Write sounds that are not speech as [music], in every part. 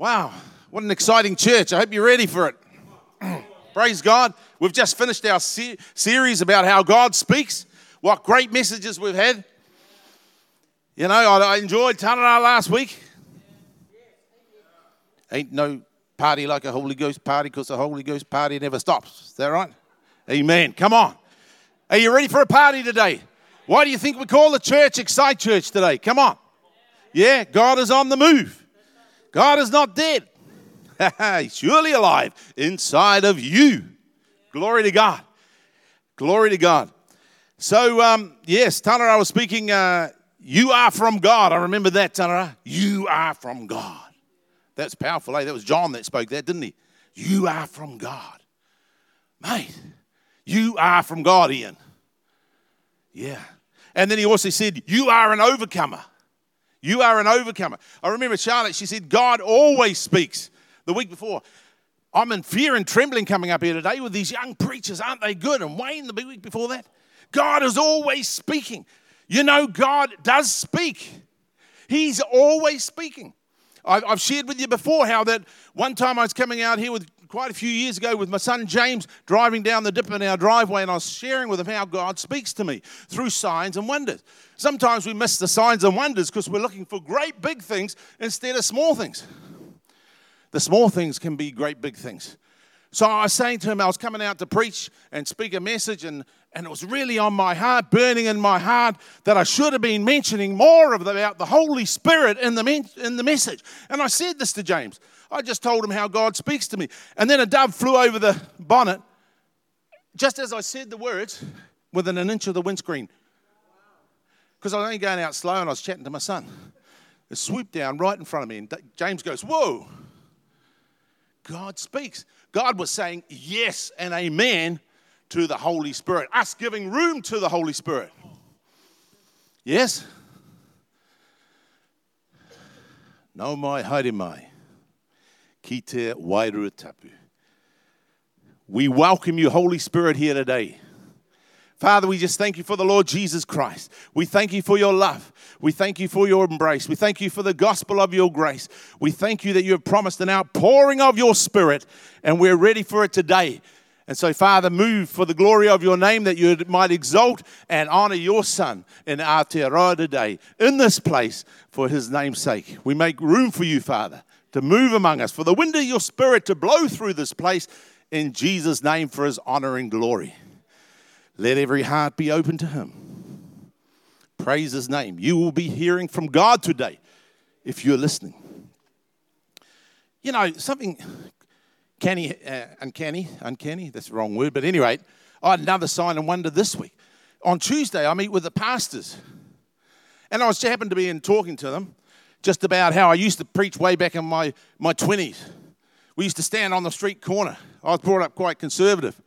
Wow, what an exciting church. I hope you're ready for it. [clears throat] Praise God. We've just finished our se- series about how God speaks. What great messages we've had. You know, I, I enjoyed Tanara last week. Ain't no party like a Holy Ghost party because the Holy Ghost party never stops. Is that right? Amen. Come on. Are you ready for a party today? Why do you think we call the church Excite Church today? Come on. Yeah, God is on the move. God is not dead. [laughs] He's surely alive inside of you. Glory to God. Glory to God. So, um, yes, Tanara I was speaking, uh, you are from God. I remember that, Tanara. You are from God. That's powerful, eh? That was John that spoke that, didn't he? You are from God. Mate, you are from God, Ian. Yeah. And then he also said, You are an overcomer. You are an overcomer. I remember Charlotte, she said, God always speaks. The week before, I'm in fear and trembling coming up here today with these young preachers. Aren't they good? And Wayne, the week before that, God is always speaking. You know, God does speak, He's always speaking. I've shared with you before how that one time I was coming out here with quite a few years ago with my son James driving down the dip in our driveway, and I was sharing with him how God speaks to me through signs and wonders. Sometimes we miss the signs and wonders because we're looking for great big things instead of small things. The small things can be great big things. So I was saying to him, I was coming out to preach and speak a message, and, and it was really on my heart, burning in my heart, that I should have been mentioning more about the Holy Spirit in the, in the message. And I said this to James. I just told him how God speaks to me. And then a dove flew over the bonnet, just as I said the words, within an inch of the windscreen. Because I was only going out slow and I was chatting to my son. It swooped down right in front of me, and James goes, Whoa. God speaks. God was saying yes and amen to the Holy Spirit, us giving room to the Holy Spirit. Yes? No mai haere mai. Ki te tapu. We welcome you, Holy Spirit, here today. Father, we just thank you for the Lord Jesus Christ. We thank you for your love. We thank you for your embrace. We thank you for the gospel of your grace. We thank you that you have promised an outpouring of your spirit, and we're ready for it today. And so, Father, move for the glory of your name that you might exalt and honor your Son in Aotearoa today, in this place, for his name's sake. We make room for you, Father, to move among us, for the wind of your spirit to blow through this place in Jesus' name for his honor and glory. Let every heart be open to Him. Praise His name. You will be hearing from God today if you're listening. You know, something canny, uh, uncanny, uncanny, that's the wrong word, but anyway, I had another sign and wonder this week. On Tuesday, I meet with the pastors. And I just happened to be in talking to them just about how I used to preach way back in my, my 20s. We used to stand on the street corner. I was brought up quite conservative.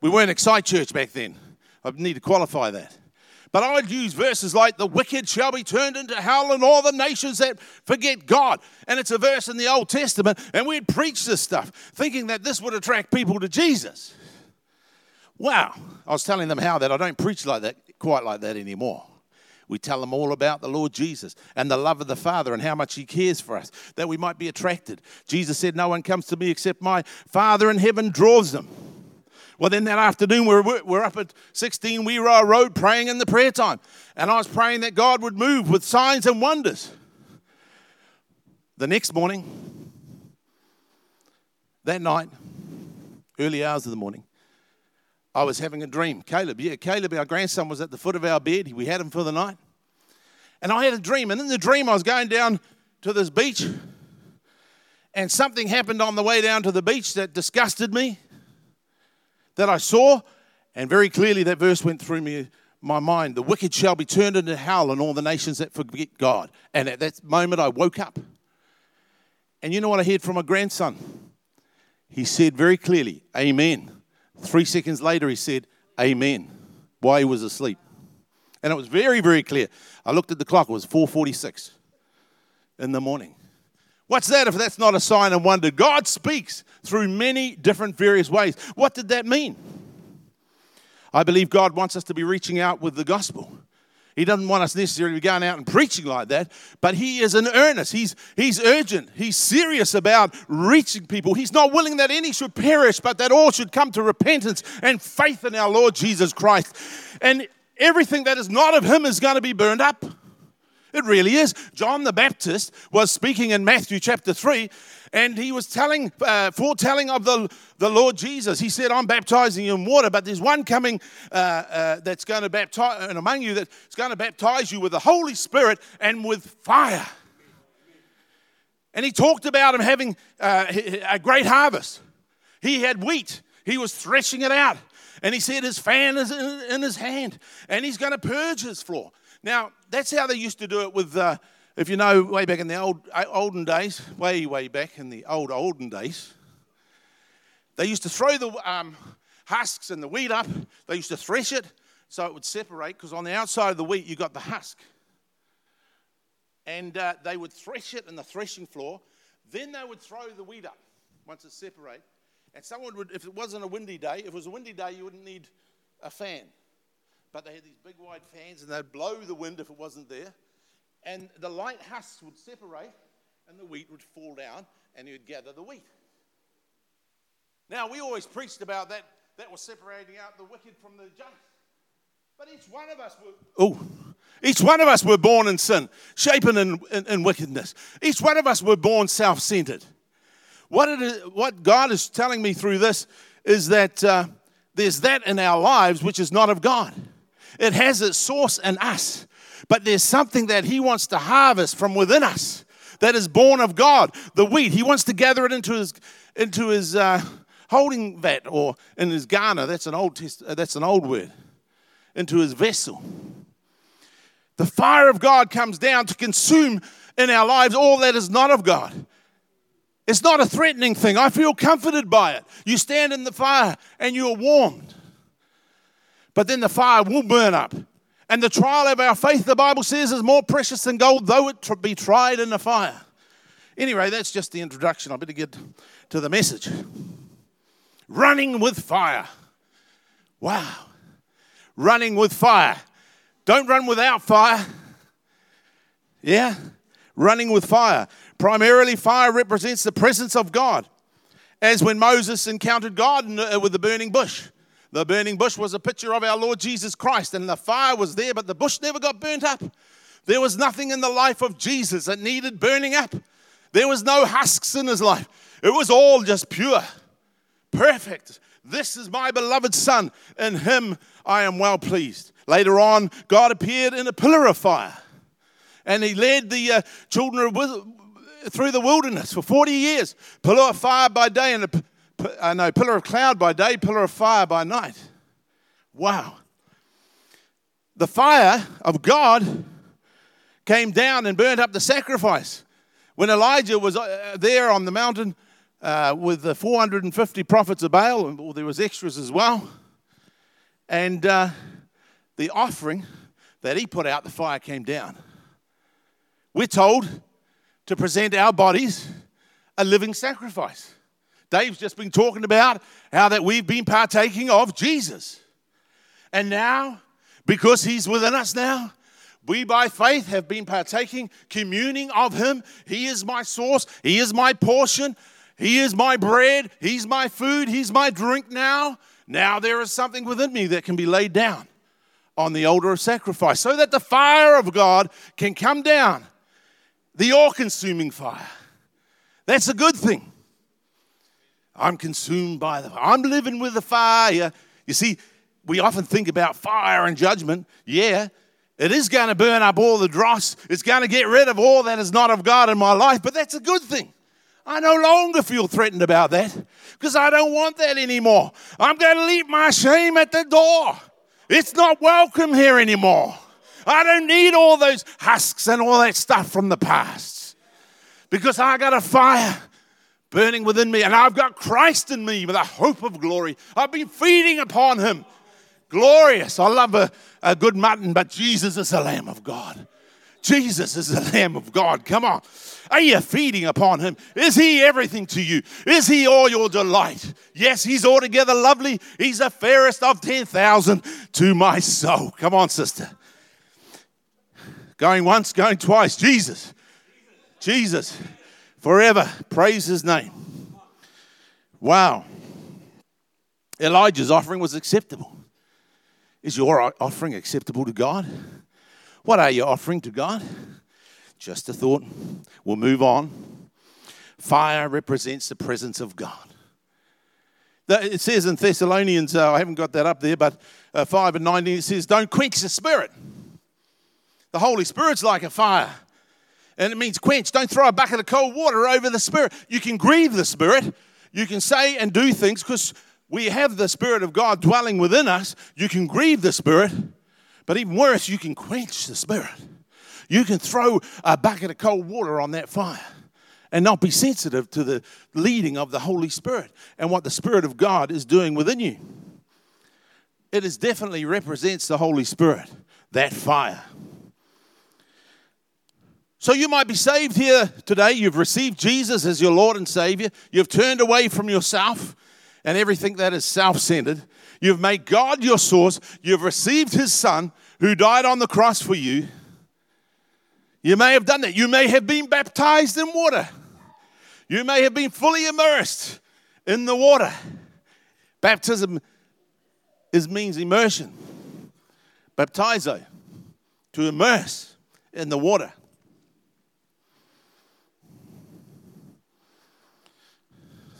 We weren't Excite Church back then. I need to qualify that. But I'd use verses like, The wicked shall be turned into hell, and all the nations that forget God. And it's a verse in the Old Testament, and we'd preach this stuff, thinking that this would attract people to Jesus. Wow. I was telling them how that I don't preach like that, quite like that anymore. We tell them all about the Lord Jesus and the love of the Father and how much He cares for us, that we might be attracted. Jesus said, No one comes to me except my Father in heaven draws them. Well, then that afternoon, we're, we're up at 16 Wiroa Road praying in the prayer time. And I was praying that God would move with signs and wonders. The next morning, that night, early hours of the morning, I was having a dream. Caleb, yeah, Caleb, our grandson, was at the foot of our bed. We had him for the night. And I had a dream. And in the dream, I was going down to this beach. And something happened on the way down to the beach that disgusted me that I saw, and very clearly that verse went through me my mind. The wicked shall be turned into hell, and all the nations that forget God. And at that moment, I woke up. And you know what I heard from my grandson? He said very clearly, Amen. Three seconds later, he said, Amen, while he was asleep. And it was very, very clear. I looked at the clock, it was 446 in the morning. What's that if that's not a sign and wonder? God speaks through many different various ways. What did that mean? I believe God wants us to be reaching out with the gospel. He doesn't want us necessarily going out and preaching like that, but he is in earnest. He's, he's urgent. He's serious about reaching people. He's not willing that any should perish, but that all should come to repentance and faith in our Lord Jesus Christ. And everything that is not of him is going to be burned up. It really is. John the Baptist was speaking in Matthew chapter 3, and he was telling, uh, foretelling of the, the Lord Jesus. He said, I'm baptizing you in water, but there's one coming uh, uh, that's going to baptize, and among you that's going to baptize you with the Holy Spirit and with fire. And he talked about him having uh, a great harvest. He had wheat, he was threshing it out. And he said his fan is in his hand, and he's going to purge his floor. Now, that's how they used to do it with, uh, if you know, way back in the old olden days, way, way back in the old olden days, they used to throw the um, husks and the wheat up. They used to thresh it so it would separate because on the outside of the wheat you got the husk. And uh, they would thresh it in the threshing floor. Then they would throw the wheat up once it's separated. And someone would, if it wasn't a windy day, if it was a windy day, you wouldn't need a fan but they had these big wide fans and they'd blow the wind if it wasn't there. And the light husks would separate and the wheat would fall down and you'd gather the wheat. Now, we always preached about that, that was separating out the wicked from the just. But each one of us were, oh, each one of us were born in sin, shapen in, in, in wickedness. Each one of us were born self centered. What, what God is telling me through this is that uh, there's that in our lives which is not of God. It has its source in us. But there's something that He wants to harvest from within us that is born of God. The wheat, He wants to gather it into His, into his uh, holding vat or in His garner. That's an old test, uh, that's an old word. Into His vessel. The fire of God comes down to consume in our lives all that is not of God. It's not a threatening thing. I feel comforted by it. You stand in the fire and you're warmed but then the fire will burn up. And the trial of our faith, the Bible says, is more precious than gold, though it be tried in the fire. Anyway, that's just the introduction. I better get to the message. Running with fire. Wow. Running with fire. Don't run without fire. Yeah? Running with fire. Primarily, fire represents the presence of God, as when Moses encountered God with the burning bush. The burning bush was a picture of our Lord Jesus Christ, and the fire was there, but the bush never got burnt up. There was nothing in the life of Jesus that needed burning up. There was no husks in his life. It was all just pure, perfect. This is my beloved Son. In him I am well pleased. Later on, God appeared in a pillar of fire, and he led the uh, children of, through the wilderness for 40 years. Pillar of fire by day and a uh, no, pillar of cloud by day, pillar of fire by night. Wow. The fire of God came down and burnt up the sacrifice. When Elijah was uh, there on the mountain uh, with the 450 prophets of Baal, well, there was extras as well, and uh, the offering that he put out, the fire came down. We're told to present our bodies a living sacrifice. Dave's just been talking about how that we've been partaking of Jesus. And now, because he's within us now, we by faith have been partaking, communing of him. He is my source, he is my portion, he is my bread, he's my food, he's my drink now. Now there is something within me that can be laid down on the altar of sacrifice so that the fire of God can come down, the all consuming fire. That's a good thing. I'm consumed by the I'm living with the fire. You see, we often think about fire and judgment. Yeah, it is going to burn up all the dross. It's going to get rid of all that is not of God in my life, but that's a good thing. I no longer feel threatened about that because I don't want that anymore. I'm going to leave my shame at the door. It's not welcome here anymore. I don't need all those husks and all that stuff from the past because I got a fire burning within me, and I've got Christ in me with a hope of glory. I've been feeding upon him. Glorious. I love a, a good mutton, but Jesus is the Lamb of God. Jesus is the Lamb of God. Come on. Are you feeding upon him? Is he everything to you? Is he all your delight? Yes, he's altogether lovely. He's the fairest of 10,000 to my soul. Come on, sister. Going once, going twice. Jesus. Jesus. Forever. Praise his name. Wow. Elijah's offering was acceptable. Is your offering acceptable to God? What are you offering to God? Just a thought. We'll move on. Fire represents the presence of God. It says in Thessalonians, uh, I haven't got that up there, but uh, 5 and 19, it says, Don't quench the Spirit. The Holy Spirit's like a fire. And it means quench. Don't throw a bucket of cold water over the Spirit. You can grieve the Spirit. You can say and do things because we have the Spirit of God dwelling within us. You can grieve the Spirit. But even worse, you can quench the Spirit. You can throw a bucket of cold water on that fire and not be sensitive to the leading of the Holy Spirit and what the Spirit of God is doing within you. It is definitely represents the Holy Spirit, that fire. So you might be saved here today. You've received Jesus as your Lord and Savior. You've turned away from yourself and everything that is self centered. You've made God your source. You've received His Son who died on the cross for you. You may have done that. You may have been baptized in water. You may have been fully immersed in the water. Baptism is means immersion. Baptizo, to immerse in the water.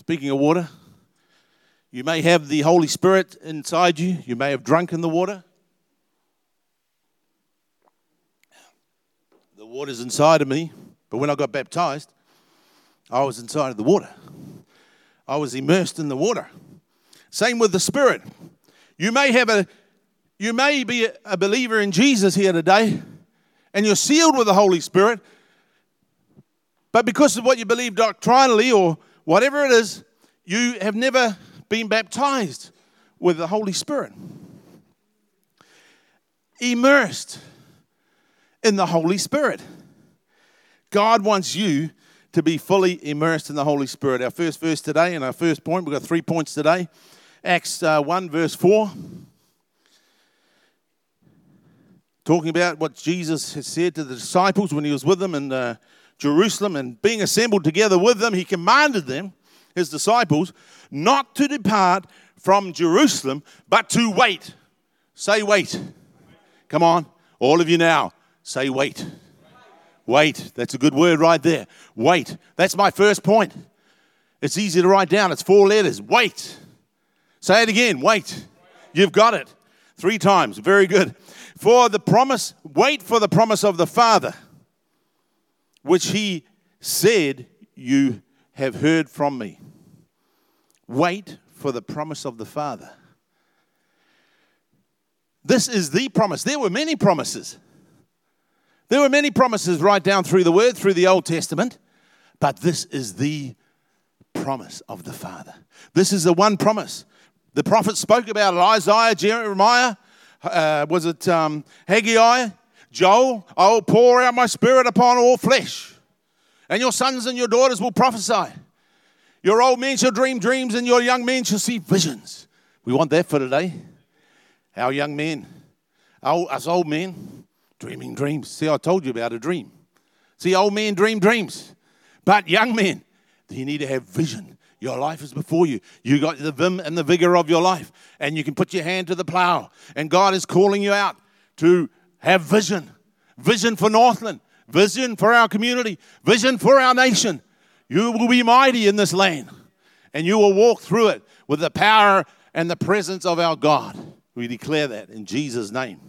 Speaking of water, you may have the Holy Spirit inside you. You may have drunk in the water. The water's inside of me, but when I got baptized, I was inside of the water. I was immersed in the water. Same with the Spirit. You may have a you may be a believer in Jesus here today, and you're sealed with the Holy Spirit, but because of what you believe doctrinally or whatever it is, you have never been baptized with the Holy Spirit. Immersed in the Holy Spirit. God wants you to be fully immersed in the Holy Spirit. Our first verse today and our first point, we've got three points today. Acts uh, 1, verse 4. Talking about what Jesus had said to the disciples when he was with them in Jerusalem and being assembled together with them, he commanded them, his disciples, not to depart from Jerusalem, but to wait. Say, wait. Come on, all of you now, say, wait. Wait. That's a good word right there. Wait. That's my first point. It's easy to write down. It's four letters. Wait. Say it again. Wait. You've got it. Three times. Very good. For the promise, wait for the promise of the Father, which he said, You have heard from me. Wait for the promise of the Father. This is the promise. There were many promises. There were many promises right down through the Word, through the Old Testament, but this is the promise of the Father. This is the one promise. The prophet spoke about it Isaiah, Jeremiah, uh, was it um, Haggai, Joel? I will pour out my spirit upon all flesh, and your sons and your daughters will prophesy. Your old men shall dream dreams, and your young men shall see visions. We want that for today. Our young men, our, us old men, Dreaming dreams. See, I told you about a dream. See, old men dream dreams. But young men, you need to have vision. Your life is before you. You got the vim and the vigor of your life, and you can put your hand to the plow. And God is calling you out to have vision. Vision for Northland, vision for our community, vision for our nation. You will be mighty in this land, and you will walk through it with the power and the presence of our God. We declare that in Jesus' name.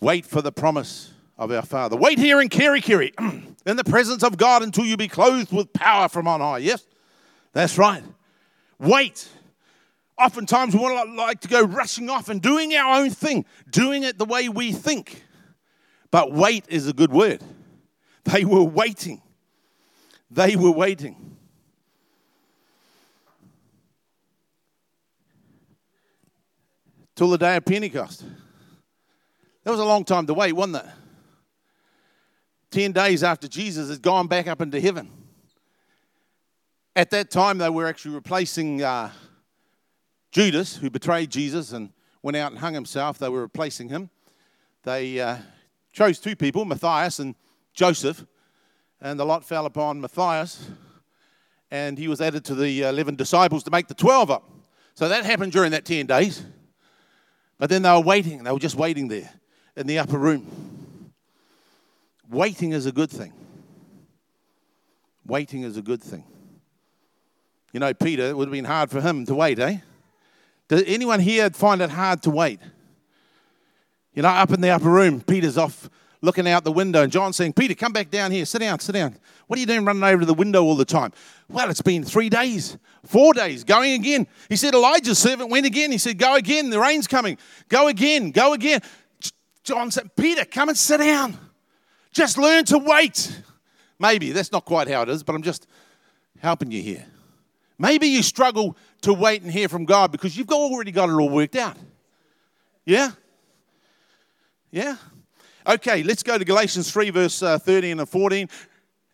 Wait for the promise of our Father. Wait here in Kerikeri [clears throat] in the presence of God until you be clothed with power from on high. Yes, that's right. Wait. Oftentimes we want to like to go rushing off and doing our own thing, doing it the way we think. But wait is a good word. They were waiting. They were waiting. Till the day of Pentecost. That was a long time to wait, wasn't it? Ten days after Jesus had gone back up into heaven. At that time, they were actually replacing uh, Judas, who betrayed Jesus and went out and hung himself. They were replacing him. They uh, chose two people, Matthias and Joseph, and the lot fell upon Matthias, and he was added to the 11 disciples to make the 12 up. So that happened during that 10 days. But then they were waiting, they were just waiting there in the upper room. Waiting is a good thing. Waiting is a good thing. You know, Peter, it would have been hard for him to wait, eh? Does anyone here find it hard to wait? You know, up in the upper room, Peter's off looking out the window, and John's saying, Peter, come back down here. Sit down, sit down. What are you doing running over to the window all the time? Well, it's been three days, four days, going again. He said, Elijah's servant went again. He said, Go again, the rain's coming. Go again, go again. John said, Peter, come and sit down. Just learn to wait. Maybe that's not quite how it is, but I'm just helping you here. Maybe you struggle to wait and hear from God because you've already got it all worked out. Yeah? Yeah? Okay, let's go to Galatians 3, verse uh, 13 and 14.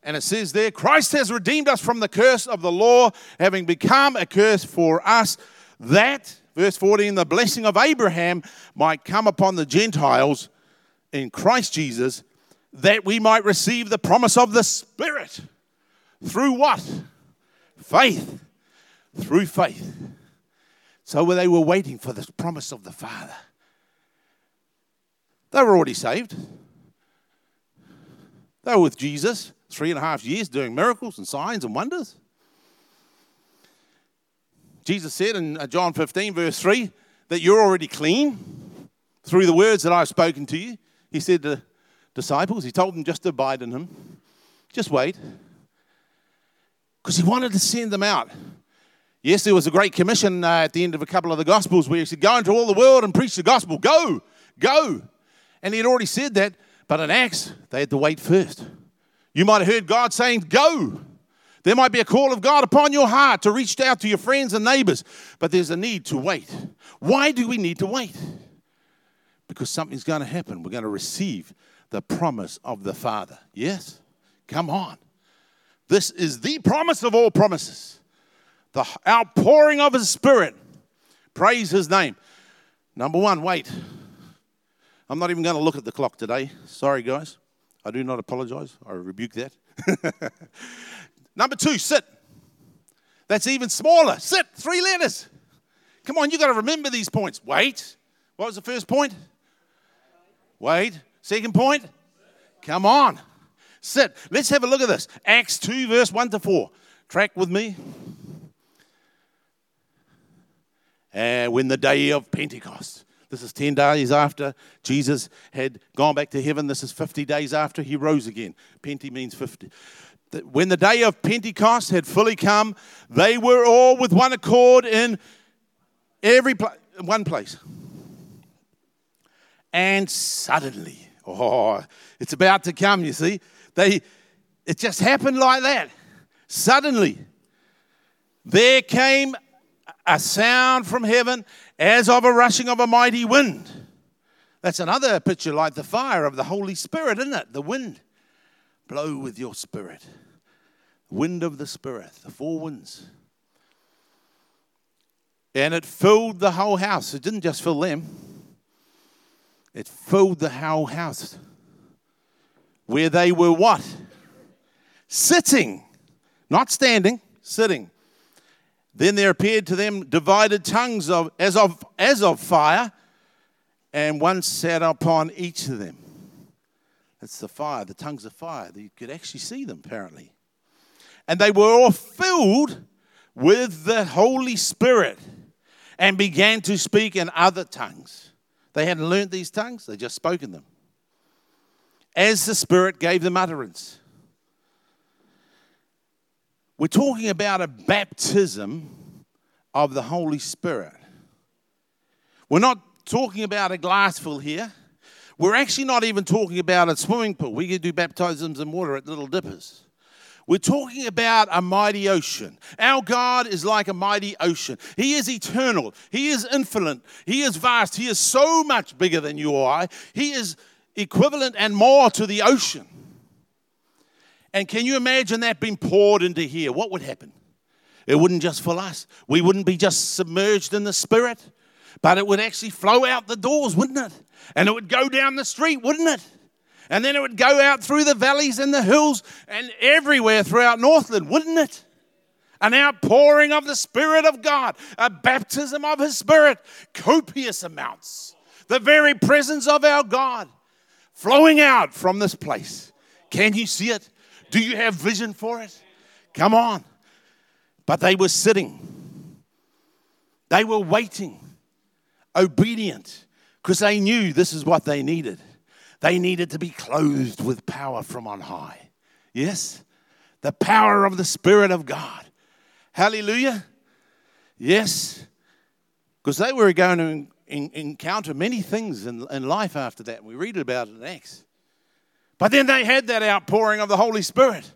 And it says there, Christ has redeemed us from the curse of the law, having become a curse for us, that, verse 14, the blessing of Abraham might come upon the Gentiles in Christ Jesus, that we might receive the promise of the Spirit. Through what? Faith. Through faith. So they were waiting for the promise of the Father. They were already saved. They were with Jesus three and a half years doing miracles and signs and wonders. Jesus said in uh, John 15, verse 3, that you're already clean through the words that I've spoken to you. He said to disciples, He told them just to abide in Him, just wait. Because He wanted to send them out. Yes, there was a great commission uh, at the end of a couple of the Gospels where He said, Go into all the world and preach the gospel. Go, go. And He had already said that, but in Acts, they had to wait first. You might have heard God saying, Go. There might be a call of God upon your heart to reach out to your friends and neighbors, but there's a need to wait. Why do we need to wait? Because something's going to happen. We're going to receive the promise of the Father. Yes? Come on. This is the promise of all promises the outpouring of His Spirit. Praise His name. Number one, wait. I'm not even going to look at the clock today. Sorry, guys. I do not apologize. I rebuke that. [laughs] Number two, sit. That's even smaller. Sit, three letters. Come on, you got to remember these points. Wait. What was the first point? Wait. Second point? Come on. Sit. Let's have a look at this. Acts 2, verse 1 to 4. Track with me. And when the day of Pentecost, this is 10 days after Jesus had gone back to heaven. This is 50 days after he rose again. Penti means 50. When the day of Pentecost had fully come, they were all with one accord in every pla- one place. And suddenly, oh, it's about to come, you see. They it just happened like that. Suddenly, there came a sound from heaven as of a rushing of a mighty wind. That's another picture like the fire of the Holy Spirit, isn't it? The wind. Blow with your spirit. Wind of the Spirit, the four winds. And it filled the whole house. It didn't just fill them, it filled the whole house. Where they were what? Sitting, not standing, sitting. Then there appeared to them divided tongues of, as, of, as of fire, and one sat upon each of them. That's the fire, the tongues of fire. You could actually see them, apparently. And they were all filled with the Holy Spirit and began to speak in other tongues. They hadn't learned these tongues, they just spoke in them. As the Spirit gave them utterance. We're talking about a baptism of the Holy Spirit. We're not talking about a glassful here. We're actually not even talking about a swimming pool. We can do baptisms in water at Little Dippers. We're talking about a mighty ocean. Our God is like a mighty ocean. He is eternal. He is infinite. He is vast. He is so much bigger than you or I. He is equivalent and more to the ocean. And can you imagine that being poured into here? What would happen? It wouldn't just fill us. We wouldn't be just submerged in the Spirit, but it would actually flow out the doors, wouldn't it? And it would go down the street, wouldn't it? And then it would go out through the valleys and the hills and everywhere throughout Northland, wouldn't it? An outpouring of the Spirit of God, a baptism of His Spirit, copious amounts. The very presence of our God flowing out from this place. Can you see it? Do you have vision for it? Come on. But they were sitting, they were waiting, obedient, because they knew this is what they needed. They needed to be clothed with power from on high. Yes? The power of the Spirit of God. Hallelujah. Yes. Because they were going to encounter many things in, in life after that. We read about it in Acts. But then they had that outpouring of the Holy Spirit.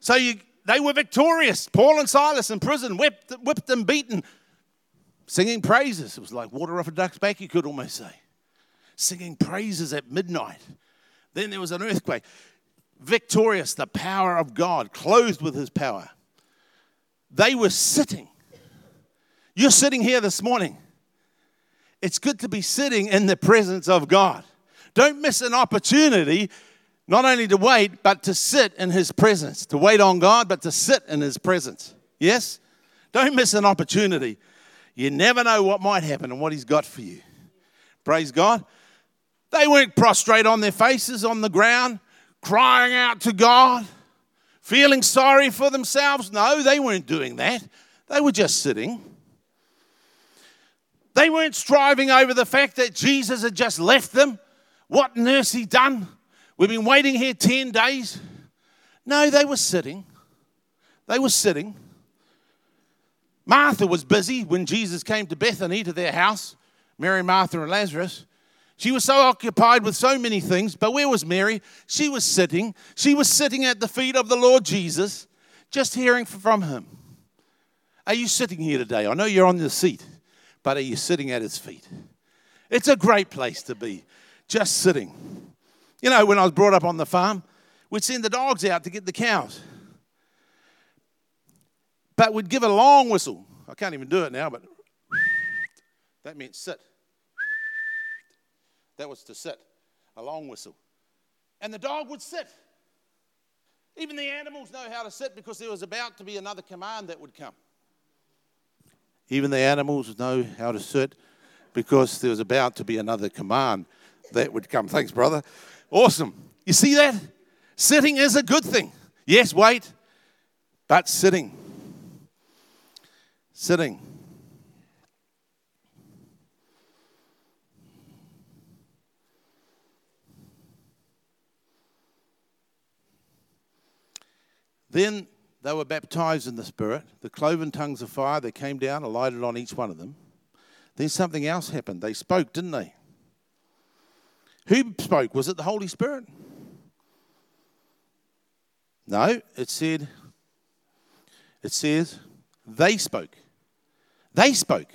So you, they were victorious. Paul and Silas in prison, whipped, whipped and beaten, singing praises. It was like water off a duck's back, you could almost say singing praises at midnight. Then there was an earthquake. Victorious, the power of God, clothed with his power. They were sitting. You're sitting here this morning. It's good to be sitting in the presence of God. Don't miss an opportunity not only to wait, but to sit in his presence. To wait on God, but to sit in his presence. Yes? Don't miss an opportunity. You never know what might happen and what he's got for you. Praise God. They weren't prostrate on their faces on the ground, crying out to God, feeling sorry for themselves. No, they weren't doing that. They were just sitting. They weren't striving over the fact that Jesus had just left them. What earth's he done? We've been waiting here 10 days. No, they were sitting. They were sitting. Martha was busy when Jesus came to Bethany to their house, Mary, Martha, and Lazarus. She was so occupied with so many things, but where was Mary? She was sitting. She was sitting at the feet of the Lord Jesus, just hearing from him. Are you sitting here today? I know you're on the seat, but are you sitting at his feet? It's a great place to be, just sitting. You know, when I was brought up on the farm, we'd send the dogs out to get the cows. But we'd give a long whistle. I can't even do it now, but that meant sit. That was to sit, a long whistle. And the dog would sit. Even the animals know how to sit because there was about to be another command that would come. Even the animals know how to sit because there was about to be another command that would come. Thanks, brother. Awesome. You see that? Sitting is a good thing. Yes, wait, but sitting. Sitting. Then they were baptized in the Spirit. The cloven tongues of fire, they came down, and alighted on each one of them. Then something else happened. They spoke, didn't they? Who spoke? Was it the Holy Spirit? No, it said, it says, they spoke. They spoke.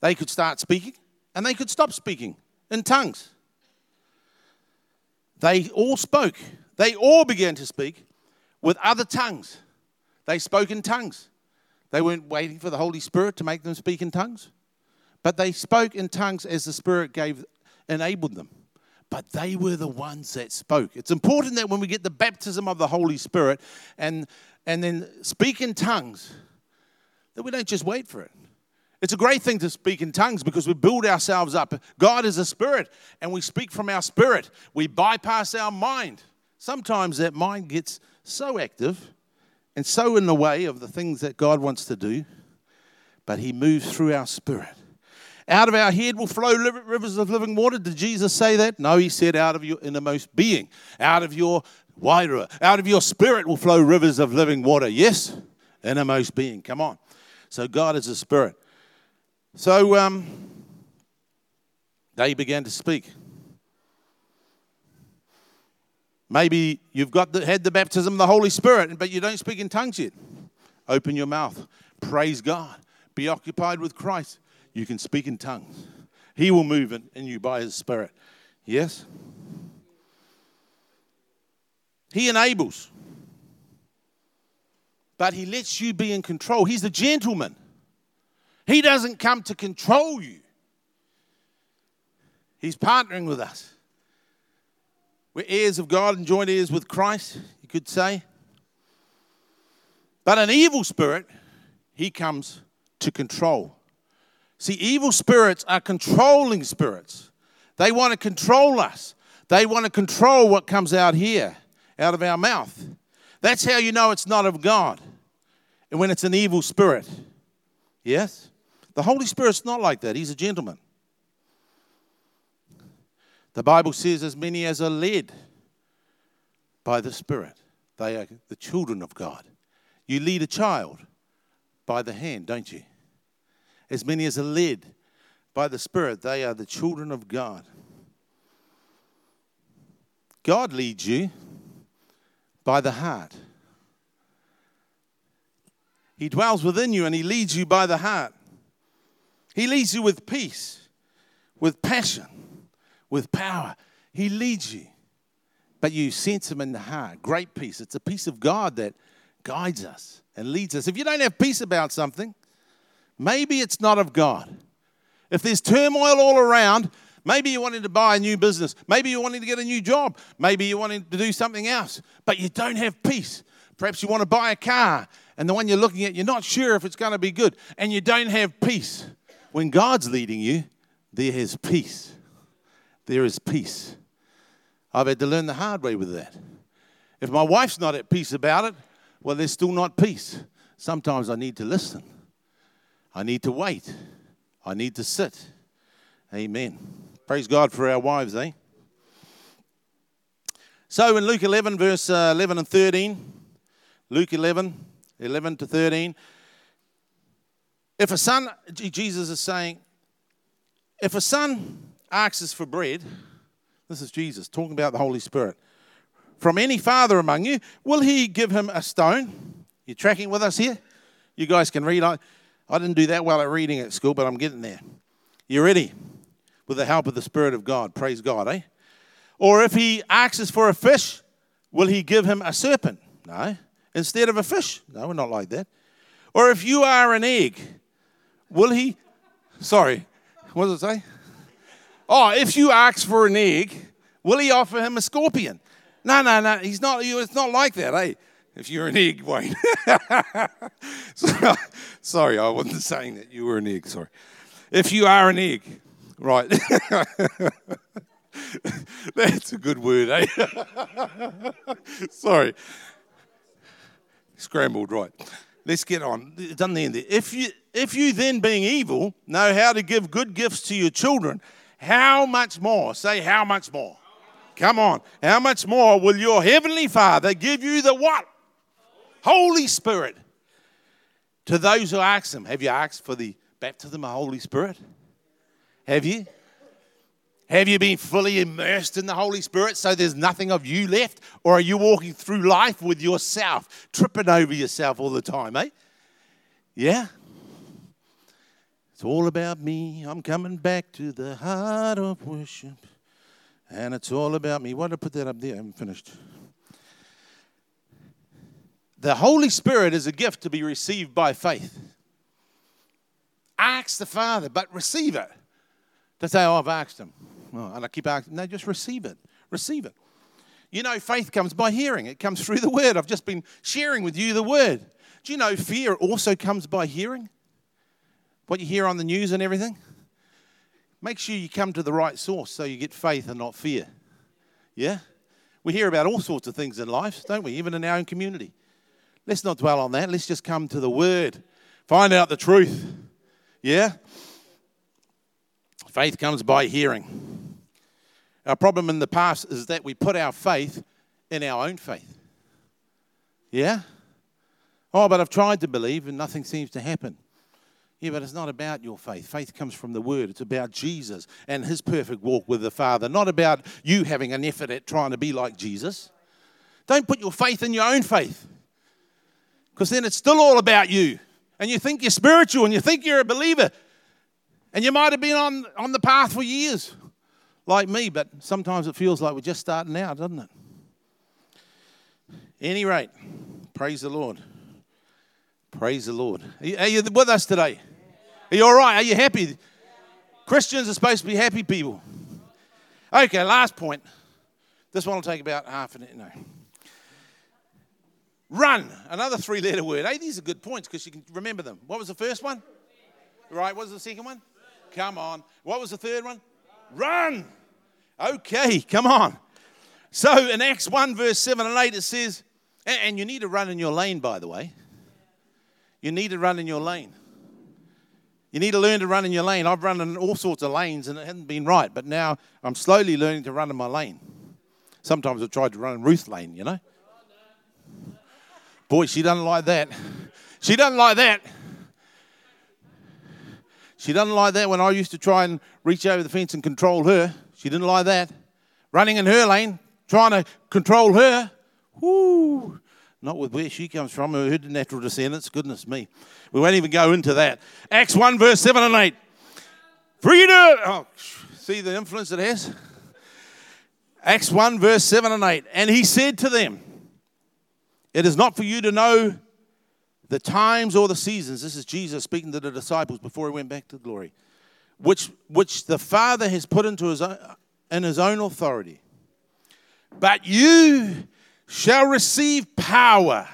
They could start speaking and they could stop speaking in tongues. They all spoke. They all began to speak with other tongues. They spoke in tongues. They weren't waiting for the Holy Spirit to make them speak in tongues, but they spoke in tongues as the Spirit gave enabled them. But they were the ones that spoke. It's important that when we get the baptism of the Holy Spirit and and then speak in tongues, that we don't just wait for it. It's a great thing to speak in tongues because we build ourselves up. God is a spirit, and we speak from our spirit. We bypass our mind. Sometimes that mind gets so active and so in the way of the things that God wants to do, but He moves through our spirit. Out of our head will flow rivers of living water. Did Jesus say that? No, He said, out of your innermost being, out of your wider, out of your spirit will flow rivers of living water. Yes, innermost being. Come on. So God is a spirit. So um, they began to speak. Maybe you've got the, had the baptism of the Holy Spirit, but you don't speak in tongues yet. Open your mouth. Praise God. Be occupied with Christ. You can speak in tongues. He will move in, in you by His Spirit. Yes? He enables. But He lets you be in control. He's the gentleman. He doesn't come to control you, He's partnering with us. We're heirs of God and joint heirs with Christ, you could say. But an evil spirit, he comes to control. See, evil spirits are controlling spirits. They want to control us. They want to control what comes out here, out of our mouth. That's how you know it's not of God. And when it's an evil spirit. Yes? The Holy Spirit's not like that. He's a gentleman. The Bible says, as many as are led by the Spirit, they are the children of God. You lead a child by the hand, don't you? As many as are led by the Spirit, they are the children of God. God leads you by the heart. He dwells within you and He leads you by the heart. He leads you with peace, with passion, with power. He leads you, but you sense Him in the heart. Great peace. It's a peace of God that guides us and leads us. If you don't have peace about something, maybe it's not of God. If there's turmoil all around, maybe you're wanting to buy a new business, maybe you're wanting to get a new job, maybe you're wanting to do something else, but you don't have peace. Perhaps you want to buy a car, and the one you're looking at, you're not sure if it's going to be good, and you don't have peace. When God's leading you, there is peace. There is peace. I've had to learn the hard way with that. If my wife's not at peace about it, well, there's still not peace. Sometimes I need to listen. I need to wait. I need to sit. Amen. Praise God for our wives, eh? So in Luke 11, verse uh, 11 and 13, Luke 11, 11 to 13, if a son, Jesus is saying, if a son asks us for bread, this is Jesus talking about the Holy Spirit, from any father among you, will he give him a stone? You're tracking with us here? You guys can read. I, didn't do that well at reading at school, but I'm getting there. You ready? With the help of the Spirit of God. Praise God, eh? Or if he asks for a fish, will he give him a serpent? No. Instead of a fish? No, we're not like that. Or if you are an egg, Will he? Sorry, what does it say? Oh, if you ask for an egg, will he offer him a scorpion? No, no, no. He's not. It's not like that, eh? If you're an egg, Wayne. [laughs] sorry, I wasn't saying that you were an egg. Sorry. If you are an egg, right. [laughs] That's a good word, eh? [laughs] sorry. Scrambled, right. Let's get on. Done the end there. If you if you then, being evil, know how to give good gifts to your children, how much more? Say, how much more? Come on. How much more will your heavenly Father give you the what? Holy Spirit. To those who ask Him. Have you asked for the baptism of Holy Spirit? Have you? Have you been fully immersed in the Holy Spirit so there's nothing of you left? Or are you walking through life with yourself, tripping over yourself all the time, eh? Yeah? It's all about me. I'm coming back to the heart of worship. And it's all about me. Why did I put that up there? I haven't finished. The Holy Spirit is a gift to be received by faith. Ask the Father, but receive it. To say, oh, I've asked him. And I keep asking. No, just receive it. Receive it. You know, faith comes by hearing, it comes through the word. I've just been sharing with you the word. Do you know fear also comes by hearing? what you hear on the news and everything, make sure you come to the right source so you get faith and not fear. Yeah? We hear about all sorts of things in life, don't we? Even in our own community. Let's not dwell on that. Let's just come to the Word, find out the truth. Yeah? Faith comes by hearing. Our problem in the past is that we put our faith in our own faith. Yeah? Oh, but I've tried to believe and nothing seems to happen. Yeah, but it's not about your faith. Faith comes from the Word. It's about Jesus and His perfect walk with the Father, not about you having an effort at trying to be like Jesus. Don't put your faith in your own faith, because then it's still all about you. And you think you're spiritual and you think you're a believer. And you might have been on, on the path for years, like me, but sometimes it feels like we're just starting out, doesn't it? Any rate, praise the Lord. Praise the Lord. Are you, with us today? Are you all right? Are you happy? Christians are supposed to be happy people. Okay, last point. This one will take about half an hour. No. Run, another three letter word. Hey, these are good points because you can remember them. What was the first one? Right, what was the second one? Come on. What was the third one? Run. Okay, come on. So in Acts 1, verse 7 and 8, it says, and you need to run in your lane, by the way. You need to run in your lane. You need to learn to run in your lane. I've run in all sorts of lanes and it hasn't been right, but now I'm slowly learning to run in my lane. Sometimes I've tried to run in Ruth lane, you know. Boy, she doesn't like that. She doesn't like that. She doesn't like that when I used to try and reach over the fence and control her. She didn't like that. Running in her lane, trying to control her. Whoo! Not with where she comes from, her natural descendants. Goodness me. We won't even go into that. Acts 1, verse 7 and 8. Freedom! Oh, see the influence it has? Acts 1, verse 7 and 8. And he said to them, It is not for you to know the times or the seasons. This is Jesus speaking to the disciples before he went back to glory, which, which the Father has put into his own, in his own authority. But you shall receive power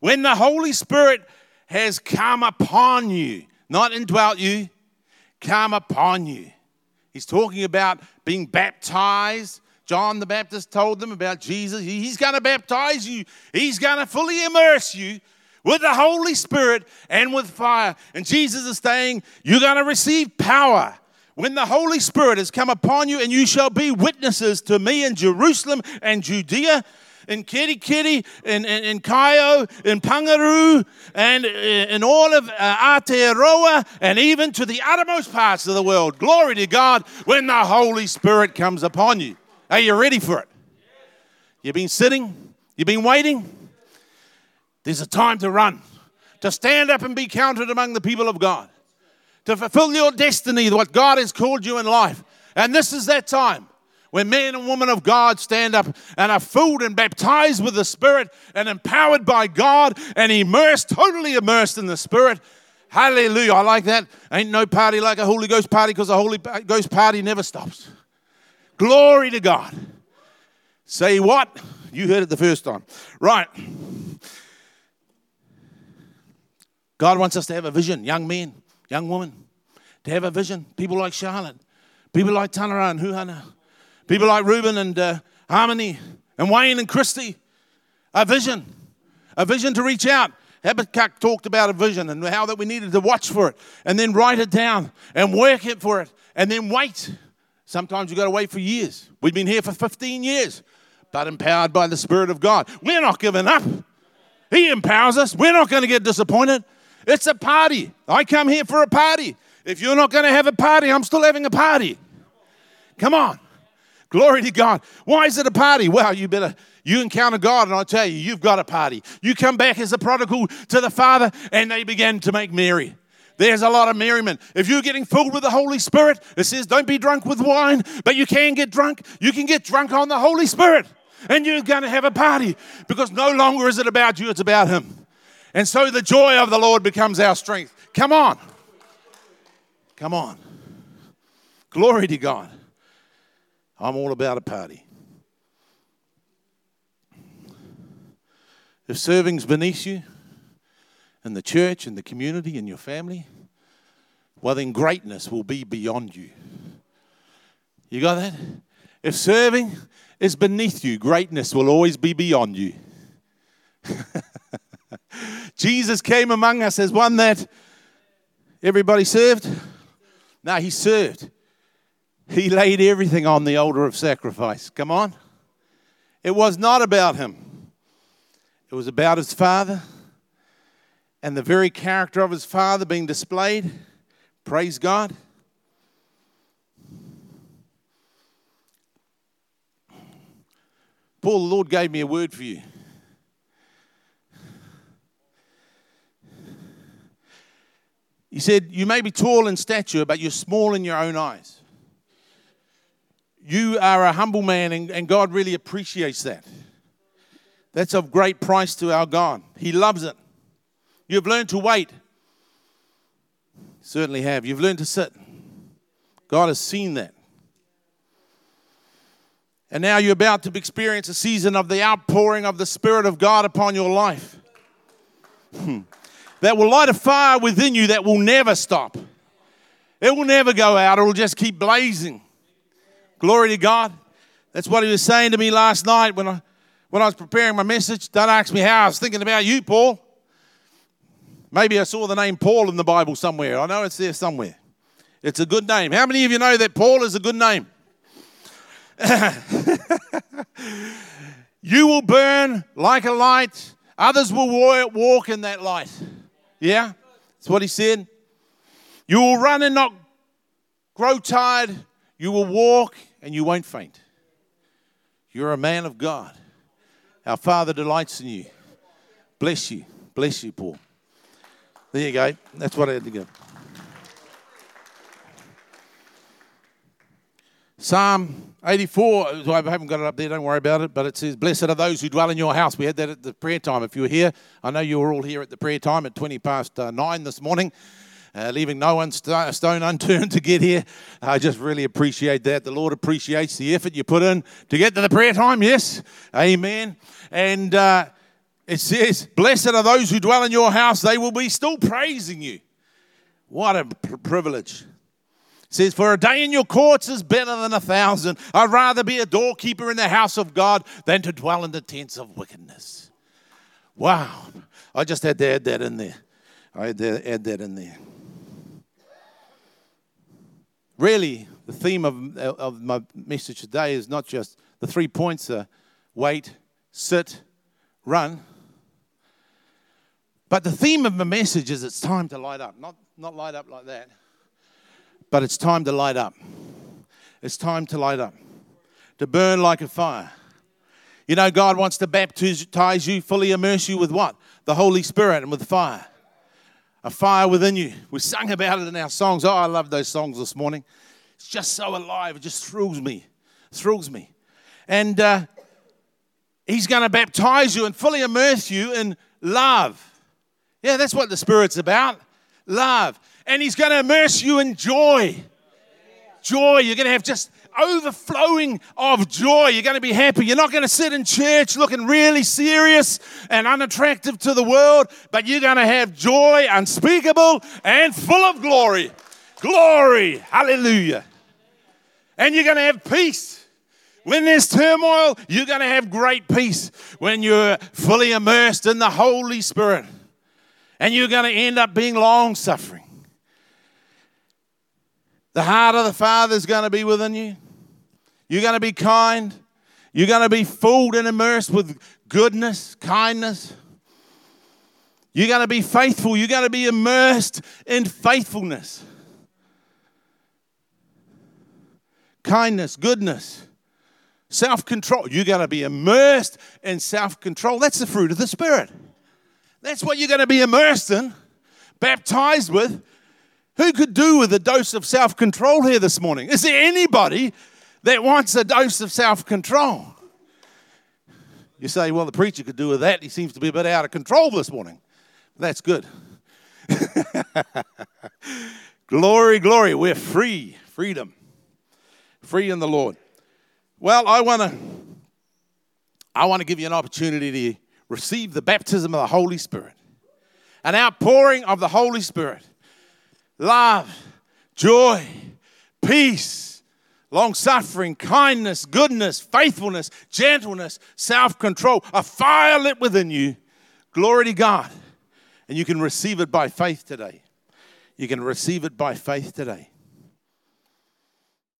when the Holy Spirit has come upon you, not indwelt you, come upon you. He's talking about being baptized. John the Baptist told them about Jesus. He's going to baptize you, he's going to fully immerse you with the Holy Spirit and with fire. And Jesus is saying, You're going to receive power when the Holy Spirit has come upon you, and you shall be witnesses to me in Jerusalem and Judea in Kerikeri, in, in, in Kaeo, in Pangaru, and in all of uh, Aotearoa, and even to the uttermost parts of the world. Glory to God when the Holy Spirit comes upon you. Are you ready for it? You've been sitting, you've been waiting. There's a time to run, to stand up and be counted among the people of God, to fulfill your destiny, what God has called you in life. And this is that time when men and women of God stand up and are filled and baptized with the Spirit and empowered by God and immersed, totally immersed in the Spirit. Hallelujah. I like that. Ain't no party like a Holy Ghost party because a Holy Ghost party never stops. Glory to God. Say what? You heard it the first time. Right. God wants us to have a vision, young men, young women, to have a vision. People like Charlotte, people like Tanara and Huhana, People like Reuben and uh, Harmony and Wayne and Christy. A vision. A vision to reach out. Habakkuk talked about a vision and how that we needed to watch for it and then write it down and work it for it and then wait. Sometimes you've got to wait for years. We've been here for 15 years, but empowered by the Spirit of God. We're not giving up. He empowers us. We're not going to get disappointed. It's a party. I come here for a party. If you're not going to have a party, I'm still having a party. Come on. Glory to God. Why is it a party? Well, you better, you encounter God, and I tell you, you've got a party. You come back as a prodigal to the Father, and they begin to make merry. There's a lot of merriment. If you're getting filled with the Holy Spirit, it says, don't be drunk with wine, but you can get drunk. You can get drunk on the Holy Spirit, and you're going to have a party because no longer is it about you, it's about Him. And so the joy of the Lord becomes our strength. Come on. Come on. Glory to God. I'm all about a party. If serving's beneath you, in the church, in the community, in your family, well, then greatness will be beyond you. You got that? If serving is beneath you, greatness will always be beyond you. [laughs] Jesus came among us as one that everybody served. No, he served. He laid everything on the altar of sacrifice. Come on. It was not about him, it was about his father and the very character of his father being displayed. Praise God. Paul, the Lord gave me a word for you. He said, You may be tall in stature, but you're small in your own eyes you are a humble man, and, and God really appreciates that. That's of great price to our God. He loves it. You've learned to wait. Certainly have. You've learned to sit. God has seen that. And now you're about to experience a season of the outpouring of the Spirit of God upon your life. Hmm. That will light a fire within you that will never stop. It will never go out, it will just keep blazing. Glory to God. That's what he was saying to me last night when I, when I was preparing my message. Don't ask me how. I was thinking about you, Paul. Maybe I saw the name Paul in the Bible somewhere. I know it's there somewhere. It's a good name. How many of you know that Paul is a good name? [laughs] you will burn like a light, others will walk in that light. Yeah? That's what he said. You will run and not grow tired. You will walk and you won't faint. You're a man of God. Our Father delights in you. Bless you. Bless you, Paul. There you go. That's what I had to go. Psalm 84, I haven't got it up there, don't worry about it, but it says, Blessed are those who dwell in your house. We had that at the prayer time. If you were here, I know you were all here at the prayer time at 20 past uh, 9 this morning, uh, leaving no one st- stone unturned to get here. I just really appreciate that. The Lord appreciates the effort you put in to get to the prayer time, yes? Amen. And uh, it says, Blessed are those who dwell in your house, they will be still praising you. What a privilege It says, For a day in your courts is better than a thousand. I'd rather be a doorkeeper in the house of God than to dwell in the tents of wickedness. Wow. I just had to add that in there. I had to add that in there. Really, the theme of, of my message today is not just the three points are wait, sit, run. But the theme of my message is it's time to light up. Not, not light up like that. But it's time to light up. It's time to light up, to burn like a fire. You know, God wants to baptize you, fully immerse you with what? The Holy Spirit and with fire. A fire within you. We sang about it in our songs. Oh, I love those songs this morning. It's just so alive. It just thrills me. Thrills me. And uh, He's going to baptize you and fully immerse you in love. Yeah, that's what the Spirit's about. Love and He's going to immerse you in joy. Joy. You're going to have just overflowing of joy. You're going to be happy. You're not going to sit in church looking really serious and unattractive to the world, but you're going to have joy unspeakable and full of glory. Glory. Hallelujah. And you're going to have peace. When there's turmoil, you're going to have great peace when you're fully immersed in the Holy Spirit. And you're going to end up being long suffering. The heart of the Father is going to be within you. You're going to be kind. You're going to be fooled and immersed with goodness, kindness. You're going to be faithful. You're going to be immersed in faithfulness, kindness, goodness, self control. You're going to be immersed in self control. That's the fruit of the Spirit. That's what you're going to be immersed in, baptized with, who could do with a dose of self control here this morning? Is there anybody that wants a dose of self control? You say, well, the preacher could do with that. He seems to be a bit out of control this morning. That's good. [laughs] glory, glory. We're free. Freedom. Free in the Lord. Well, I want to I want to give you an opportunity to receive the baptism of the Holy Spirit. An outpouring of the Holy Spirit love, joy, peace, long suffering, kindness, goodness, faithfulness, gentleness, self control, a fire lit within you. Glory to God. And you can receive it by faith today. You can receive it by faith today.